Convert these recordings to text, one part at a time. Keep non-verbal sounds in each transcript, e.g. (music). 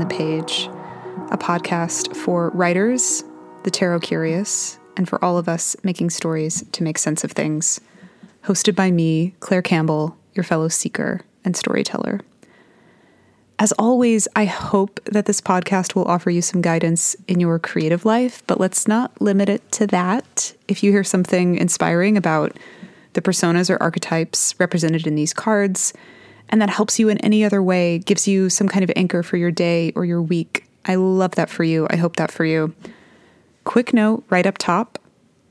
And the Page, a podcast for writers, the tarot curious, and for all of us making stories to make sense of things. Hosted by me, Claire Campbell, your fellow seeker and storyteller. As always, I hope that this podcast will offer you some guidance in your creative life, but let's not limit it to that. If you hear something inspiring about the personas or archetypes represented in these cards, and that helps you in any other way, gives you some kind of anchor for your day or your week. I love that for you. I hope that for you. Quick note right up top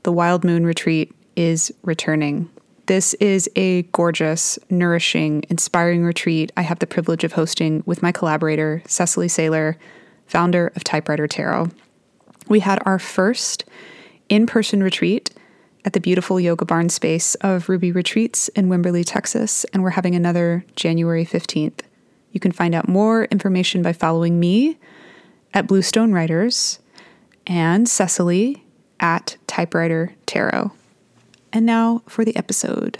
the Wild Moon Retreat is returning. This is a gorgeous, nourishing, inspiring retreat I have the privilege of hosting with my collaborator, Cecily Saylor, founder of Typewriter Tarot. We had our first in person retreat at the beautiful Yoga Barn space of Ruby Retreats in Wimberley, Texas, and we're having another January 15th. You can find out more information by following me at Bluestone Writers and Cecily at Typewriter Tarot. And now for the episode.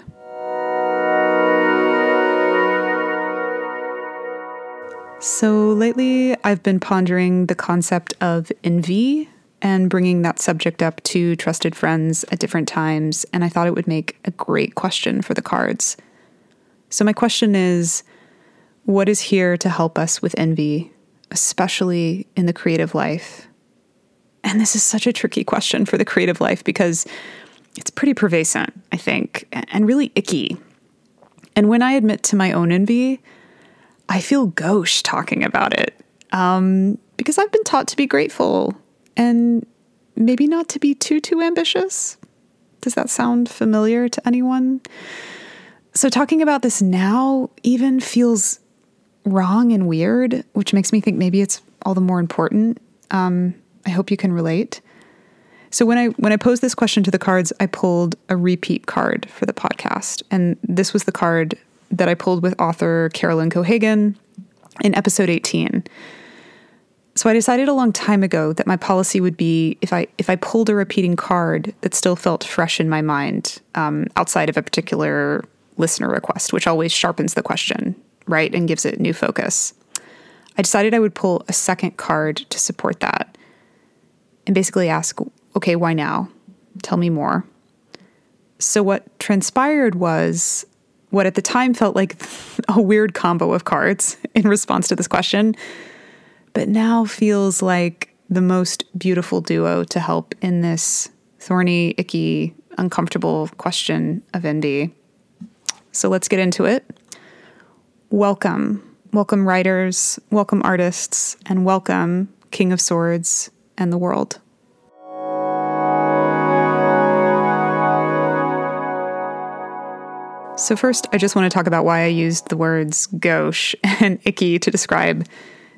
So, lately I've been pondering the concept of envy and bringing that subject up to trusted friends at different times, and I thought it would make a great question for the cards. So, my question is what is here to help us with envy, especially in the creative life? And this is such a tricky question for the creative life because it's pretty pervasive, I think, and really icky. And when I admit to my own envy, I feel gauche talking about it um, because I've been taught to be grateful and maybe not to be too, too ambitious. Does that sound familiar to anyone? So, talking about this now even feels wrong and weird, which makes me think maybe it's all the more important. Um, I hope you can relate. So when I when I posed this question to the cards, I pulled a repeat card for the podcast, and this was the card that I pulled with author Carolyn Cohagen in episode 18. So I decided a long time ago that my policy would be if I if I pulled a repeating card that still felt fresh in my mind, um, outside of a particular listener request, which always sharpens the question, right, and gives it new focus. I decided I would pull a second card to support that, and basically ask, okay, why now? Tell me more. So what transpired was what at the time felt like (laughs) a weird combo of cards in response to this question but now feels like the most beautiful duo to help in this thorny, icky, uncomfortable question of envy. So let's get into it. Welcome. Welcome, writers, welcome, artists, and welcome, King of Swords and the world. So, first, I just want to talk about why I used the words gauche (laughs) and icky to describe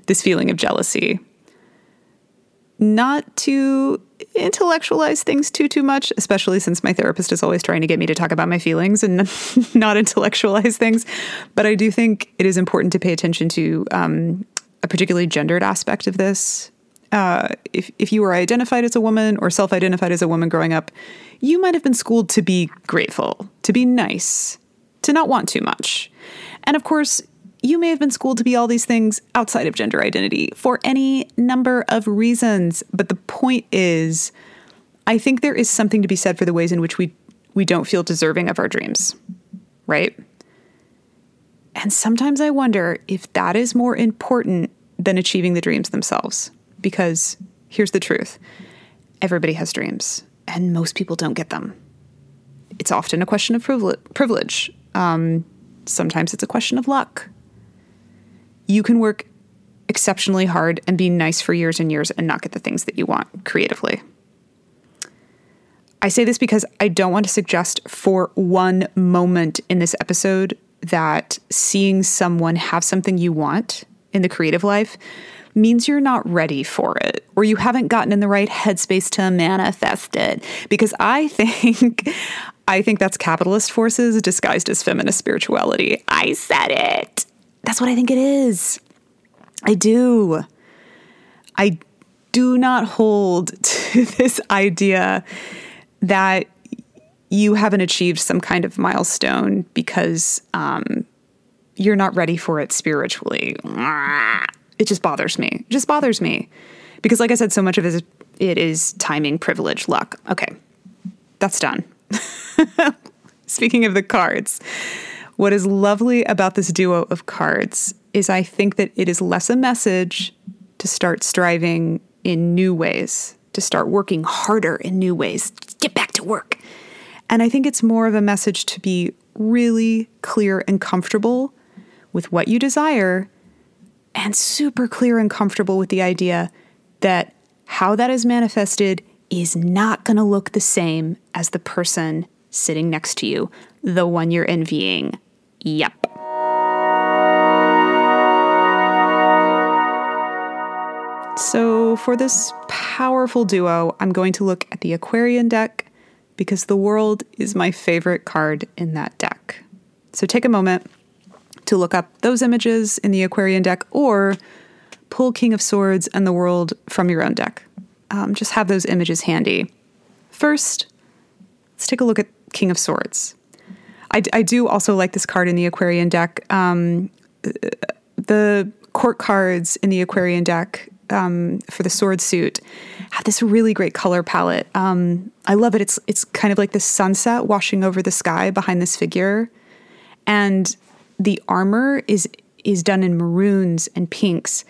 this feeling of jealousy. Not to intellectualize things too too much, especially since my therapist is always trying to get me to talk about my feelings and (laughs) not intellectualize things. But I do think it is important to pay attention to um, a particularly gendered aspect of this. Uh, if if you were identified as a woman or self-identified as a woman growing up, you might have been schooled to be grateful, to be nice, to not want too much. And of course, you may have been schooled to be all these things outside of gender identity for any number of reasons. But the point is, I think there is something to be said for the ways in which we, we don't feel deserving of our dreams, right? And sometimes I wonder if that is more important than achieving the dreams themselves. Because here's the truth everybody has dreams, and most people don't get them. It's often a question of privilege. Um, sometimes it's a question of luck you can work exceptionally hard and be nice for years and years and not get the things that you want creatively. I say this because I don't want to suggest for one moment in this episode that seeing someone have something you want in the creative life means you're not ready for it or you haven't gotten in the right headspace to manifest it because I think I think that's capitalist forces disguised as feminist spirituality. I said it. That's what I think it is. I do. I do not hold (laughs) to this idea that you haven't achieved some kind of milestone because um, you're not ready for it spiritually. it just bothers me. It just bothers me. Because like I said, so much of it is, it is timing, privilege, luck. Okay. That's done. (laughs) Speaking of the cards, what is lovely about this duo of cards is I think that it is less a message to start striving in new ways, to start working harder in new ways, get back to work. And I think it's more of a message to be really clear and comfortable with what you desire and super clear and comfortable with the idea that how that is manifested is not going to look the same as the person sitting next to you, the one you're envying. Yep. So, for this powerful duo, I'm going to look at the Aquarian deck because the world is my favorite card in that deck. So, take a moment to look up those images in the Aquarian deck or pull King of Swords and the world from your own deck. Um, just have those images handy. First, let's take a look at King of Swords. I, I do also like this card in the Aquarian deck. Um, the court cards in the Aquarian deck um, for the sword suit have this really great color palette. Um, I love it. It's it's kind of like the sunset washing over the sky behind this figure, and the armor is is done in maroons and pinks.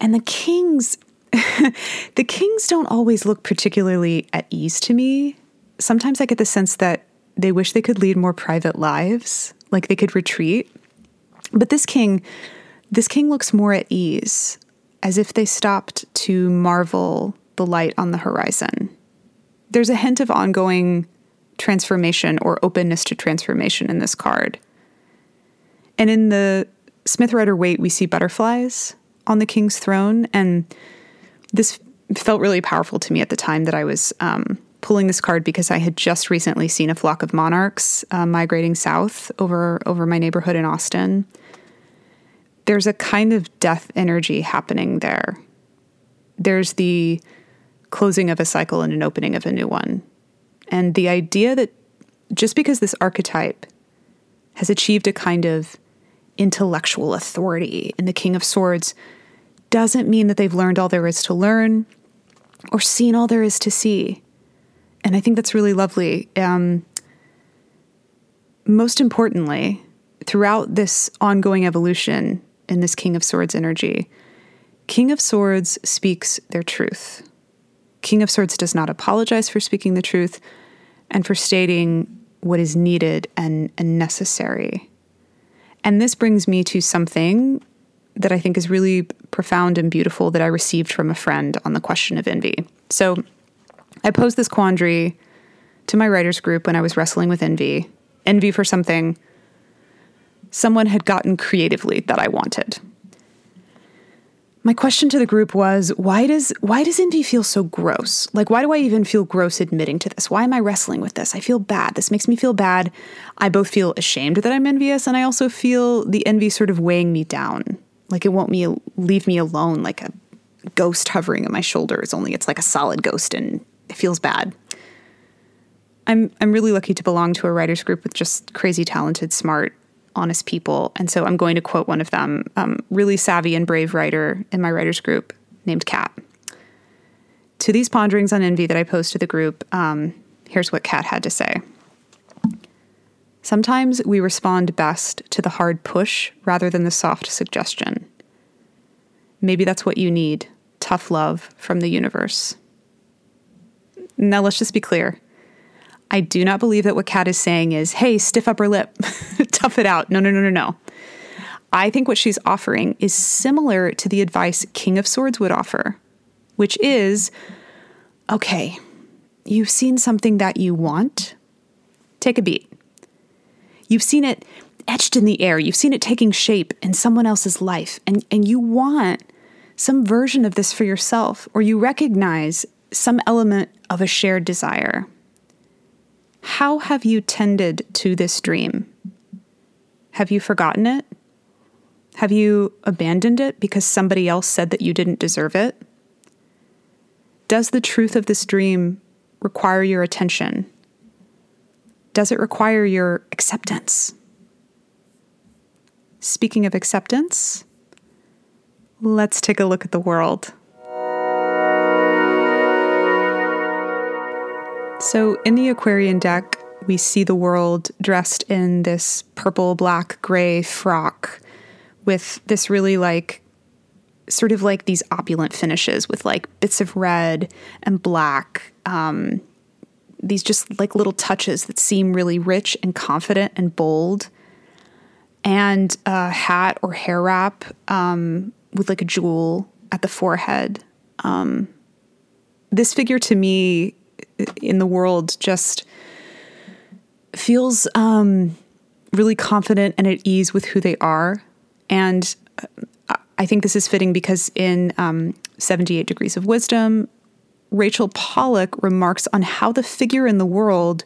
And the kings, (laughs) the kings don't always look particularly at ease to me. Sometimes I get the sense that they wish they could lead more private lives, like they could retreat. But this king, this king looks more at ease as if they stopped to marvel the light on the horizon. There's a hint of ongoing transformation or openness to transformation in this card. And in the Smith Rider Waite, we see butterflies on the king's throne. And this felt really powerful to me at the time that I was um, pulling this card because I had just recently seen a flock of monarchs uh, migrating south over, over my neighborhood in Austin there's a kind of death energy happening there. There's the closing of a cycle and an opening of a new one. And the idea that just because this archetype has achieved a kind of intellectual authority in the King of Swords doesn't mean that they've learned all there is to learn or seen all there is to see. And I think that's really lovely. Um, most importantly, throughout this ongoing evolution, in this King of Swords energy. King of Swords speaks their truth. King of Swords does not apologize for speaking the truth and for stating what is needed and, and necessary. And this brings me to something that I think is really profound and beautiful that I received from a friend on the question of envy. So I posed this quandary to my writers group when I was wrestling with envy envy for something someone had gotten creatively that I wanted. My question to the group was why does why does envy feel so gross? Like why do I even feel gross admitting to this? Why am I wrestling with this? I feel bad. This makes me feel bad. I both feel ashamed that I'm envious and I also feel the envy sort of weighing me down. Like it won't me leave me alone like a ghost hovering on my shoulders, only it's like a solid ghost and it feels bad. I'm I'm really lucky to belong to a writers group with just crazy talented, smart, honest people. And so I'm going to quote one of them, um, really savvy and brave writer in my writers group named Kat. To these ponderings on envy that I posed to the group, um, here's what Kat had to say. Sometimes we respond best to the hard push rather than the soft suggestion. Maybe that's what you need tough love from the universe. Now, let's just be clear. I do not believe that what Kat is saying is, hey, stiff upper lip, (laughs) tough it out. No, no, no, no, no. I think what she's offering is similar to the advice King of Swords would offer, which is okay, you've seen something that you want, take a beat. You've seen it etched in the air, you've seen it taking shape in someone else's life, and, and you want some version of this for yourself, or you recognize some element of a shared desire. How have you tended to this dream? Have you forgotten it? Have you abandoned it because somebody else said that you didn't deserve it? Does the truth of this dream require your attention? Does it require your acceptance? Speaking of acceptance, let's take a look at the world. So, in the Aquarian deck, we see the world dressed in this purple, black, gray frock with this really like sort of like these opulent finishes with like bits of red and black. Um, these just like little touches that seem really rich and confident and bold. And a hat or hair wrap um, with like a jewel at the forehead. Um, this figure to me in the world just feels um, really confident and at ease with who they are. And uh, I think this is fitting because in um, 78 Degrees of Wisdom, Rachel Pollack remarks on how the figure in the world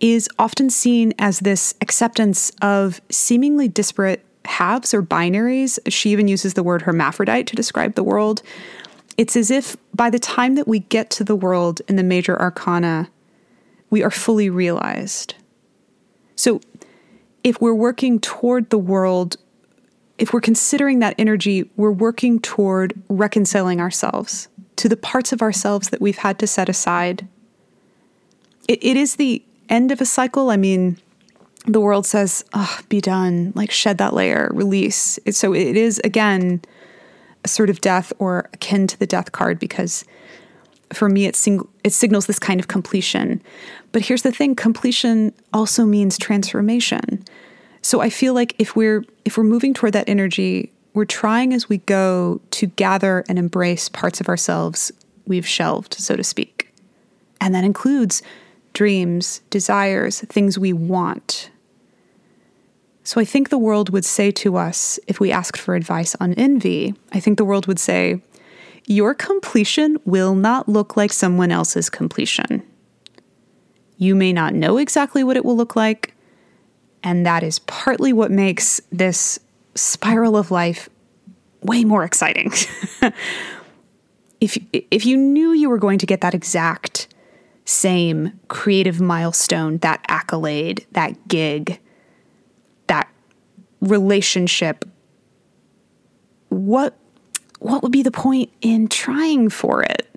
is often seen as this acceptance of seemingly disparate halves or binaries. She even uses the word hermaphrodite to describe the world. It's as if by the time that we get to the world in the major arcana, we are fully realized. So if we're working toward the world, if we're considering that energy, we're working toward reconciling ourselves to the parts of ourselves that we've had to set aside. it, it is the end of a cycle. I mean, the world says, oh, be done, like shed that layer, release. so it is, again, sort of death or akin to the death card because for me it, sing- it signals this kind of completion. But here's the thing completion also means transformation. So I feel like if we're if we're moving toward that energy, we're trying as we go to gather and embrace parts of ourselves we've shelved, so to speak. And that includes dreams, desires, things we want, so I think the world would say to us, if we asked for advice on envy, I think the world would say, Your completion will not look like someone else's completion. You may not know exactly what it will look like, and that is partly what makes this spiral of life way more exciting. (laughs) if, if you knew you were going to get that exact same creative milestone, that accolade, that gig, relationship, what what would be the point in trying for it?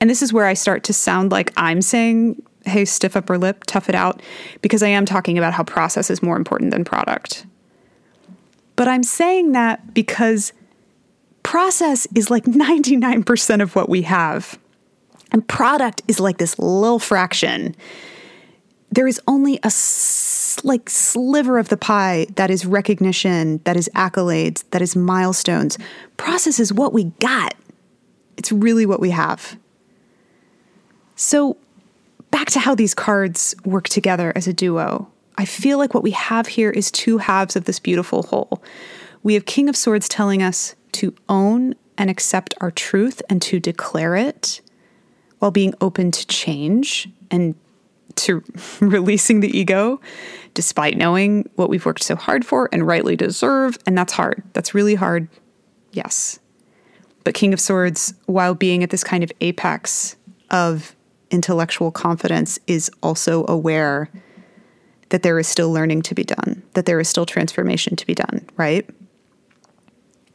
And this is where I start to sound like I'm saying, hey, stiff upper lip, tough it out, because I am talking about how process is more important than product. But I'm saying that because process is like 99% of what we have. And product is like this little fraction. There is only a like sliver of the pie that is recognition, that is accolades, that is milestones. Process is what we got. It's really what we have. So, back to how these cards work together as a duo. I feel like what we have here is two halves of this beautiful whole. We have King of Swords telling us to own and accept our truth and to declare it while being open to change and to (laughs) releasing the ego despite knowing what we've worked so hard for and rightly deserve. And that's hard. That's really hard. Yes. But King of Swords, while being at this kind of apex of intellectual confidence, is also aware that there is still learning to be done, that there is still transformation to be done, right?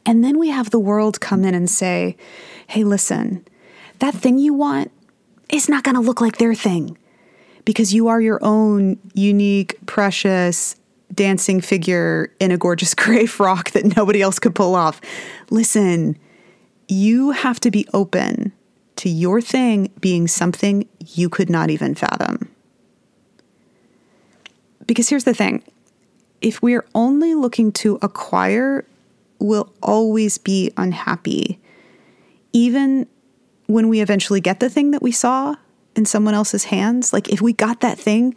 And then we have the world come in and say, hey, listen, that thing you want is not going to look like their thing because you are your own unique, precious dancing figure in a gorgeous (laughs) gray frock that nobody else could pull off. Listen, you have to be open to your thing being something you could not even fathom. Because here's the thing if we're only looking to acquire, we'll always be unhappy. Even when we eventually get the thing that we saw, in someone else's hands like if we got that thing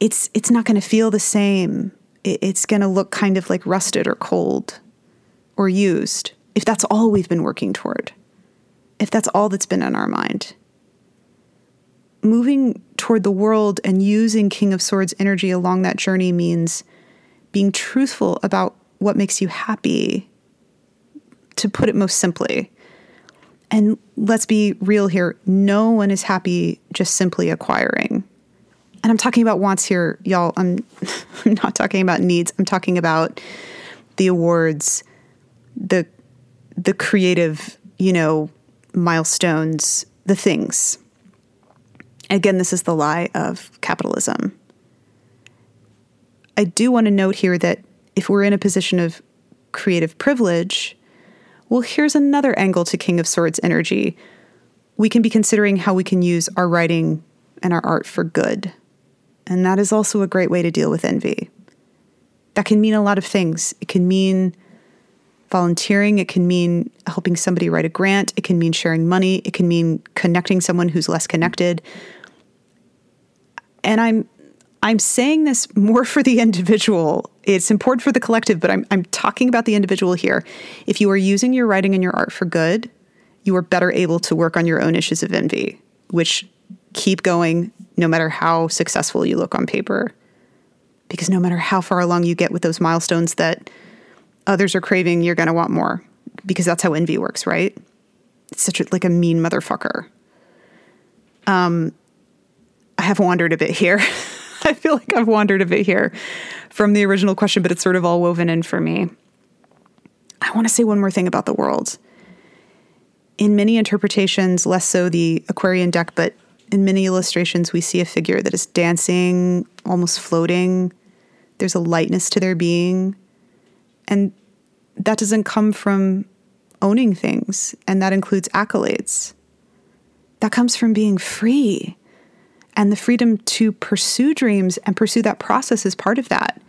it's it's not going to feel the same. It, it's going to look kind of like rusted or cold or used if that's all we've been working toward if that's all that's been in our mind. Moving toward the world and using king of swords energy along that journey means being truthful about what makes you happy to put it most simply and let's be real here no one is happy just simply acquiring. And I'm talking about wants here, y'all. I'm, (laughs) I'm not talking about needs. I'm talking about the awards, the the creative, you know, milestones, the things. Again, this is the lie of capitalism. I do want to note here that if we're in a position of creative privilege, well, here's another angle to King of Swords energy. We can be considering how we can use our writing and our art for good. And that is also a great way to deal with envy. That can mean a lot of things. It can mean volunteering, it can mean helping somebody write a grant, it can mean sharing money, it can mean connecting someone who's less connected. And I'm I'm saying this more (laughs) for the individual. It's important for the collective, but I'm I'm talking about the individual here. If you are using your writing and your art for good, you are better able to work on your own issues of envy, which keep going no matter how successful you look on paper. Because no matter how far along you get with those milestones that others are craving, you're going to want more because that's how envy works, right? It's such a, like a mean motherfucker. Um, I have wandered a bit here. (laughs) (laughs) I feel like I've wandered a bit here from the original question, but it's sort of all woven in for me. I want to say one more thing about the world. In many interpretations, less so the Aquarian deck, but in many illustrations, we see a figure that is dancing, almost floating. There's a lightness to their being. And that doesn't come from owning things, and that includes accolades. That comes from being free. And the freedom to pursue dreams and pursue that process is part of that.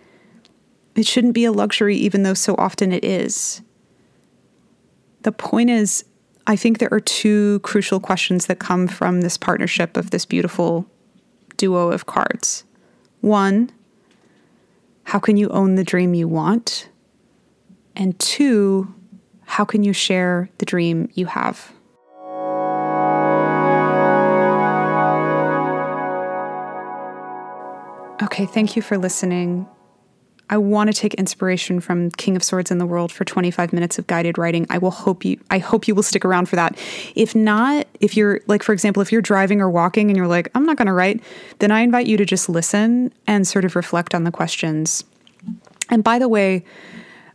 It shouldn't be a luxury, even though so often it is. The point is, I think there are two crucial questions that come from this partnership of this beautiful duo of cards. One, how can you own the dream you want? And two, how can you share the dream you have? Okay, thank you for listening. I want to take inspiration from King of Swords in the World for 25 minutes of guided writing. I will hope you I hope you will stick around for that. If not, if you're like for example, if you're driving or walking and you're like, I'm not going to write, then I invite you to just listen and sort of reflect on the questions. And by the way,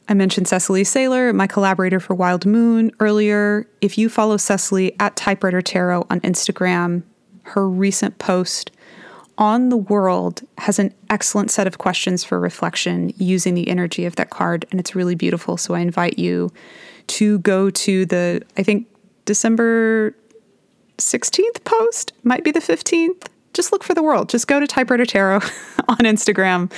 I mentioned Cecily Saylor, my collaborator for Wild Moon earlier. If you follow Cecily at Typewriter Tarot on Instagram, her recent post on the world has an excellent set of questions for reflection using the energy of that card, and it's really beautiful. So I invite you to go to the, I think, December 16th post, might be the 15th. Just look for the world. Just go to Typewriter Tarot (laughs) on Instagram.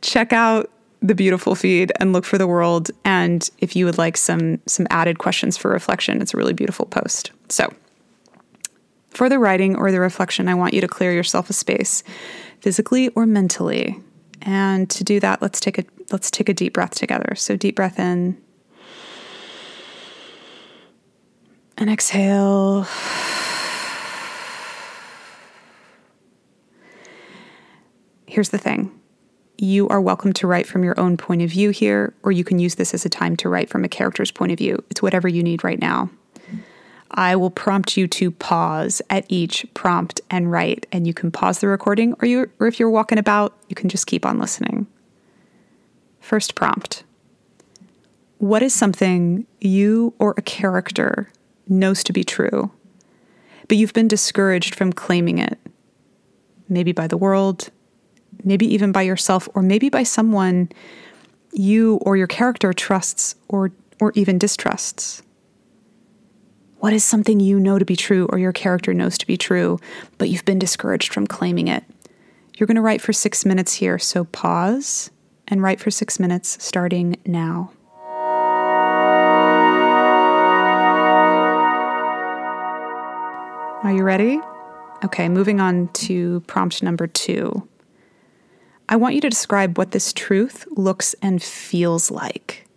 Check out the beautiful feed and look for the world. And if you would like some some added questions for reflection, it's a really beautiful post. So for the writing or the reflection, I want you to clear yourself a space, physically or mentally. And to do that, let's take a let's take a deep breath together. So deep breath in. And exhale. Here's the thing you are welcome to write from your own point of view here, or you can use this as a time to write from a character's point of view. It's whatever you need right now. I will prompt you to pause at each prompt and write, and you can pause the recording, or you, or if you're walking about, you can just keep on listening. First prompt: What is something you or a character knows to be true, but you've been discouraged from claiming it? Maybe by the world, maybe even by yourself, or maybe by someone you or your character trusts or or even distrusts. What is something you know to be true or your character knows to be true, but you've been discouraged from claiming it? You're going to write for six minutes here, so pause and write for six minutes starting now. Are you ready? Okay, moving on to prompt number two. I want you to describe what this truth looks and feels like.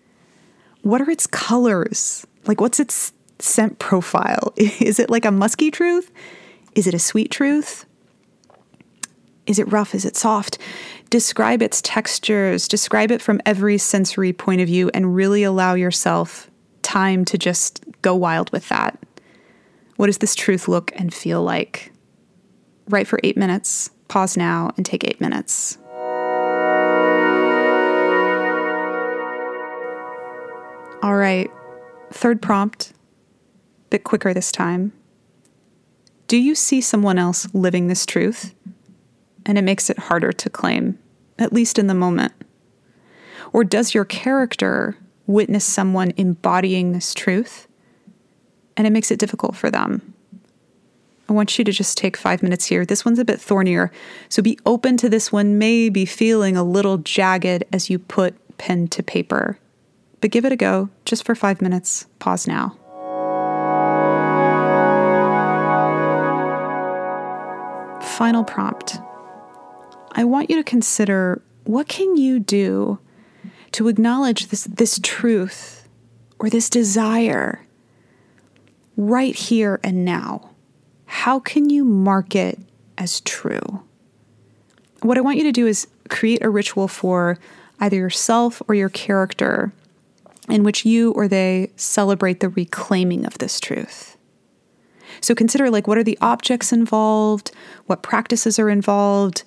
What are its colors? Like, what's its scent profile? (laughs) Is it like a musky truth? Is it a sweet truth? Is it rough? Is it soft? Describe its textures, describe it from every sensory point of view, and really allow yourself time to just go wild with that. What does this truth look and feel like? Write for eight minutes, pause now, and take eight minutes. All right, third prompt, bit quicker this time. Do you see someone else living this truth? And it makes it harder to claim, at least in the moment. Or does your character witness someone embodying this truth? And it makes it difficult for them. I want you to just take five minutes here. This one's a bit thornier, so be open to this one, maybe feeling a little jagged as you put pen to paper. But give it a go just for five minutes. Pause now. Final prompt. I want you to consider what can you do to acknowledge this, this truth or this desire right here and now? How can you mark it as true? What I want you to do is create a ritual for either yourself or your character in which you or they celebrate the reclaiming of this truth. So consider like what are the objects involved, what practices are involved,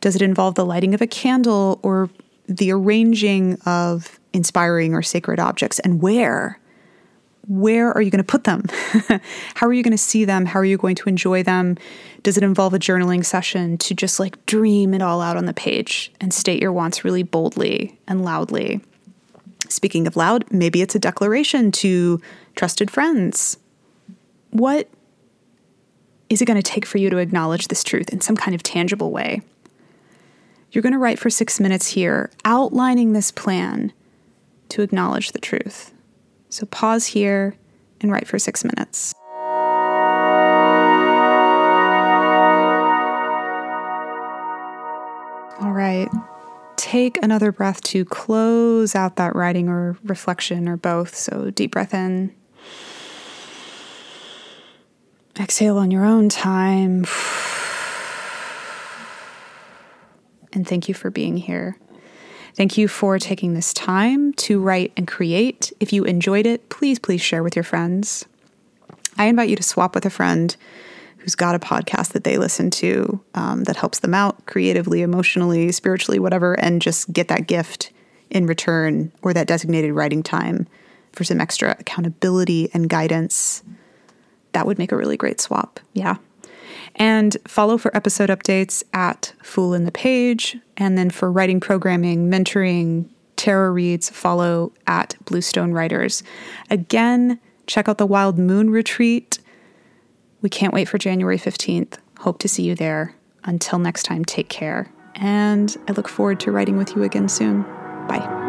does it involve the lighting of a candle or the arranging of inspiring or sacred objects and where? Where are you going to put them? (laughs) How are you going to see them? How are you going to enjoy them? Does it involve a journaling session to just like dream it all out on the page and state your wants really boldly and loudly? Speaking of loud, maybe it's a declaration to trusted friends. What is it going to take for you to acknowledge this truth in some kind of tangible way? You're going to write for six minutes here, outlining this plan to acknowledge the truth. So pause here and write for six minutes. All right take another breath to close out that writing or reflection or both. So, deep breath in. Exhale on your own time. And thank you for being here. Thank you for taking this time to write and create. If you enjoyed it, please, please share with your friends. I invite you to swap with a friend who's got a podcast that they listen to um, that helps them out creatively, emotionally, spiritually, whatever, and just get that gift in return or that designated writing time for some extra accountability and guidance. That would make a really great swap. Yeah. And follow for episode updates at Fool and the Page. And then for writing programming, mentoring, tarot reads, follow at Bluestone Writers. Again, check out the Wild Moon Retreat we can't wait for January 15th. Hope to see you there. Until next time, take care. And I look forward to writing with you again soon. Bye.